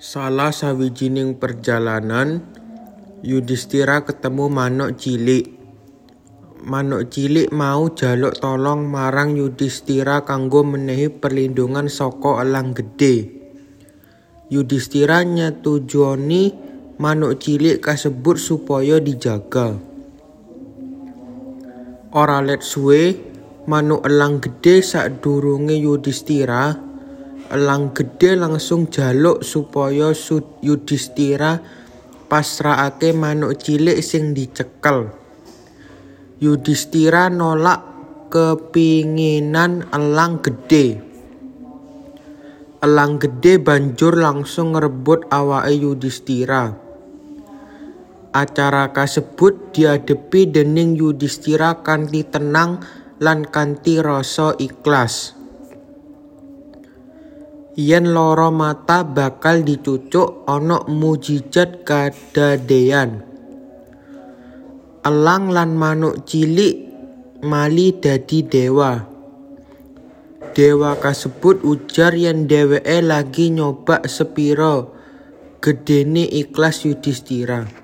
Salah sawijining perjalanan, Yudhistira ketemu manuk cilik. Manuk cilik mau jaluk tolong marang Yudhistira kanggo menehi perlindungan saka elang gedhe. Yudhistira nyetujoni manuk cilik kasebut supaya dijaga. Ora let suwe, manuk elang gedhe sadurunge Yudhistira Elang gedhe langsung jaluk supaya Yudhistira pasrahake manuk cilik sing dicekel. Yudhistira nolak kepinginan elang gedhe. Elang gedhe banjur langsung ngrebut awake Yudhistira. Acara kasebut diadepi dening Yudhistira kanthi tenang lan kanthi rasa ikhlas. Yen loro mata bakal dicucuk ana mujijat kadadean. Elang lan manuk cilik mali dadi dewa. Dewa kasebut ujar yen dheweke lagi nyoba sepiro gedene ikhlas Yudhistira.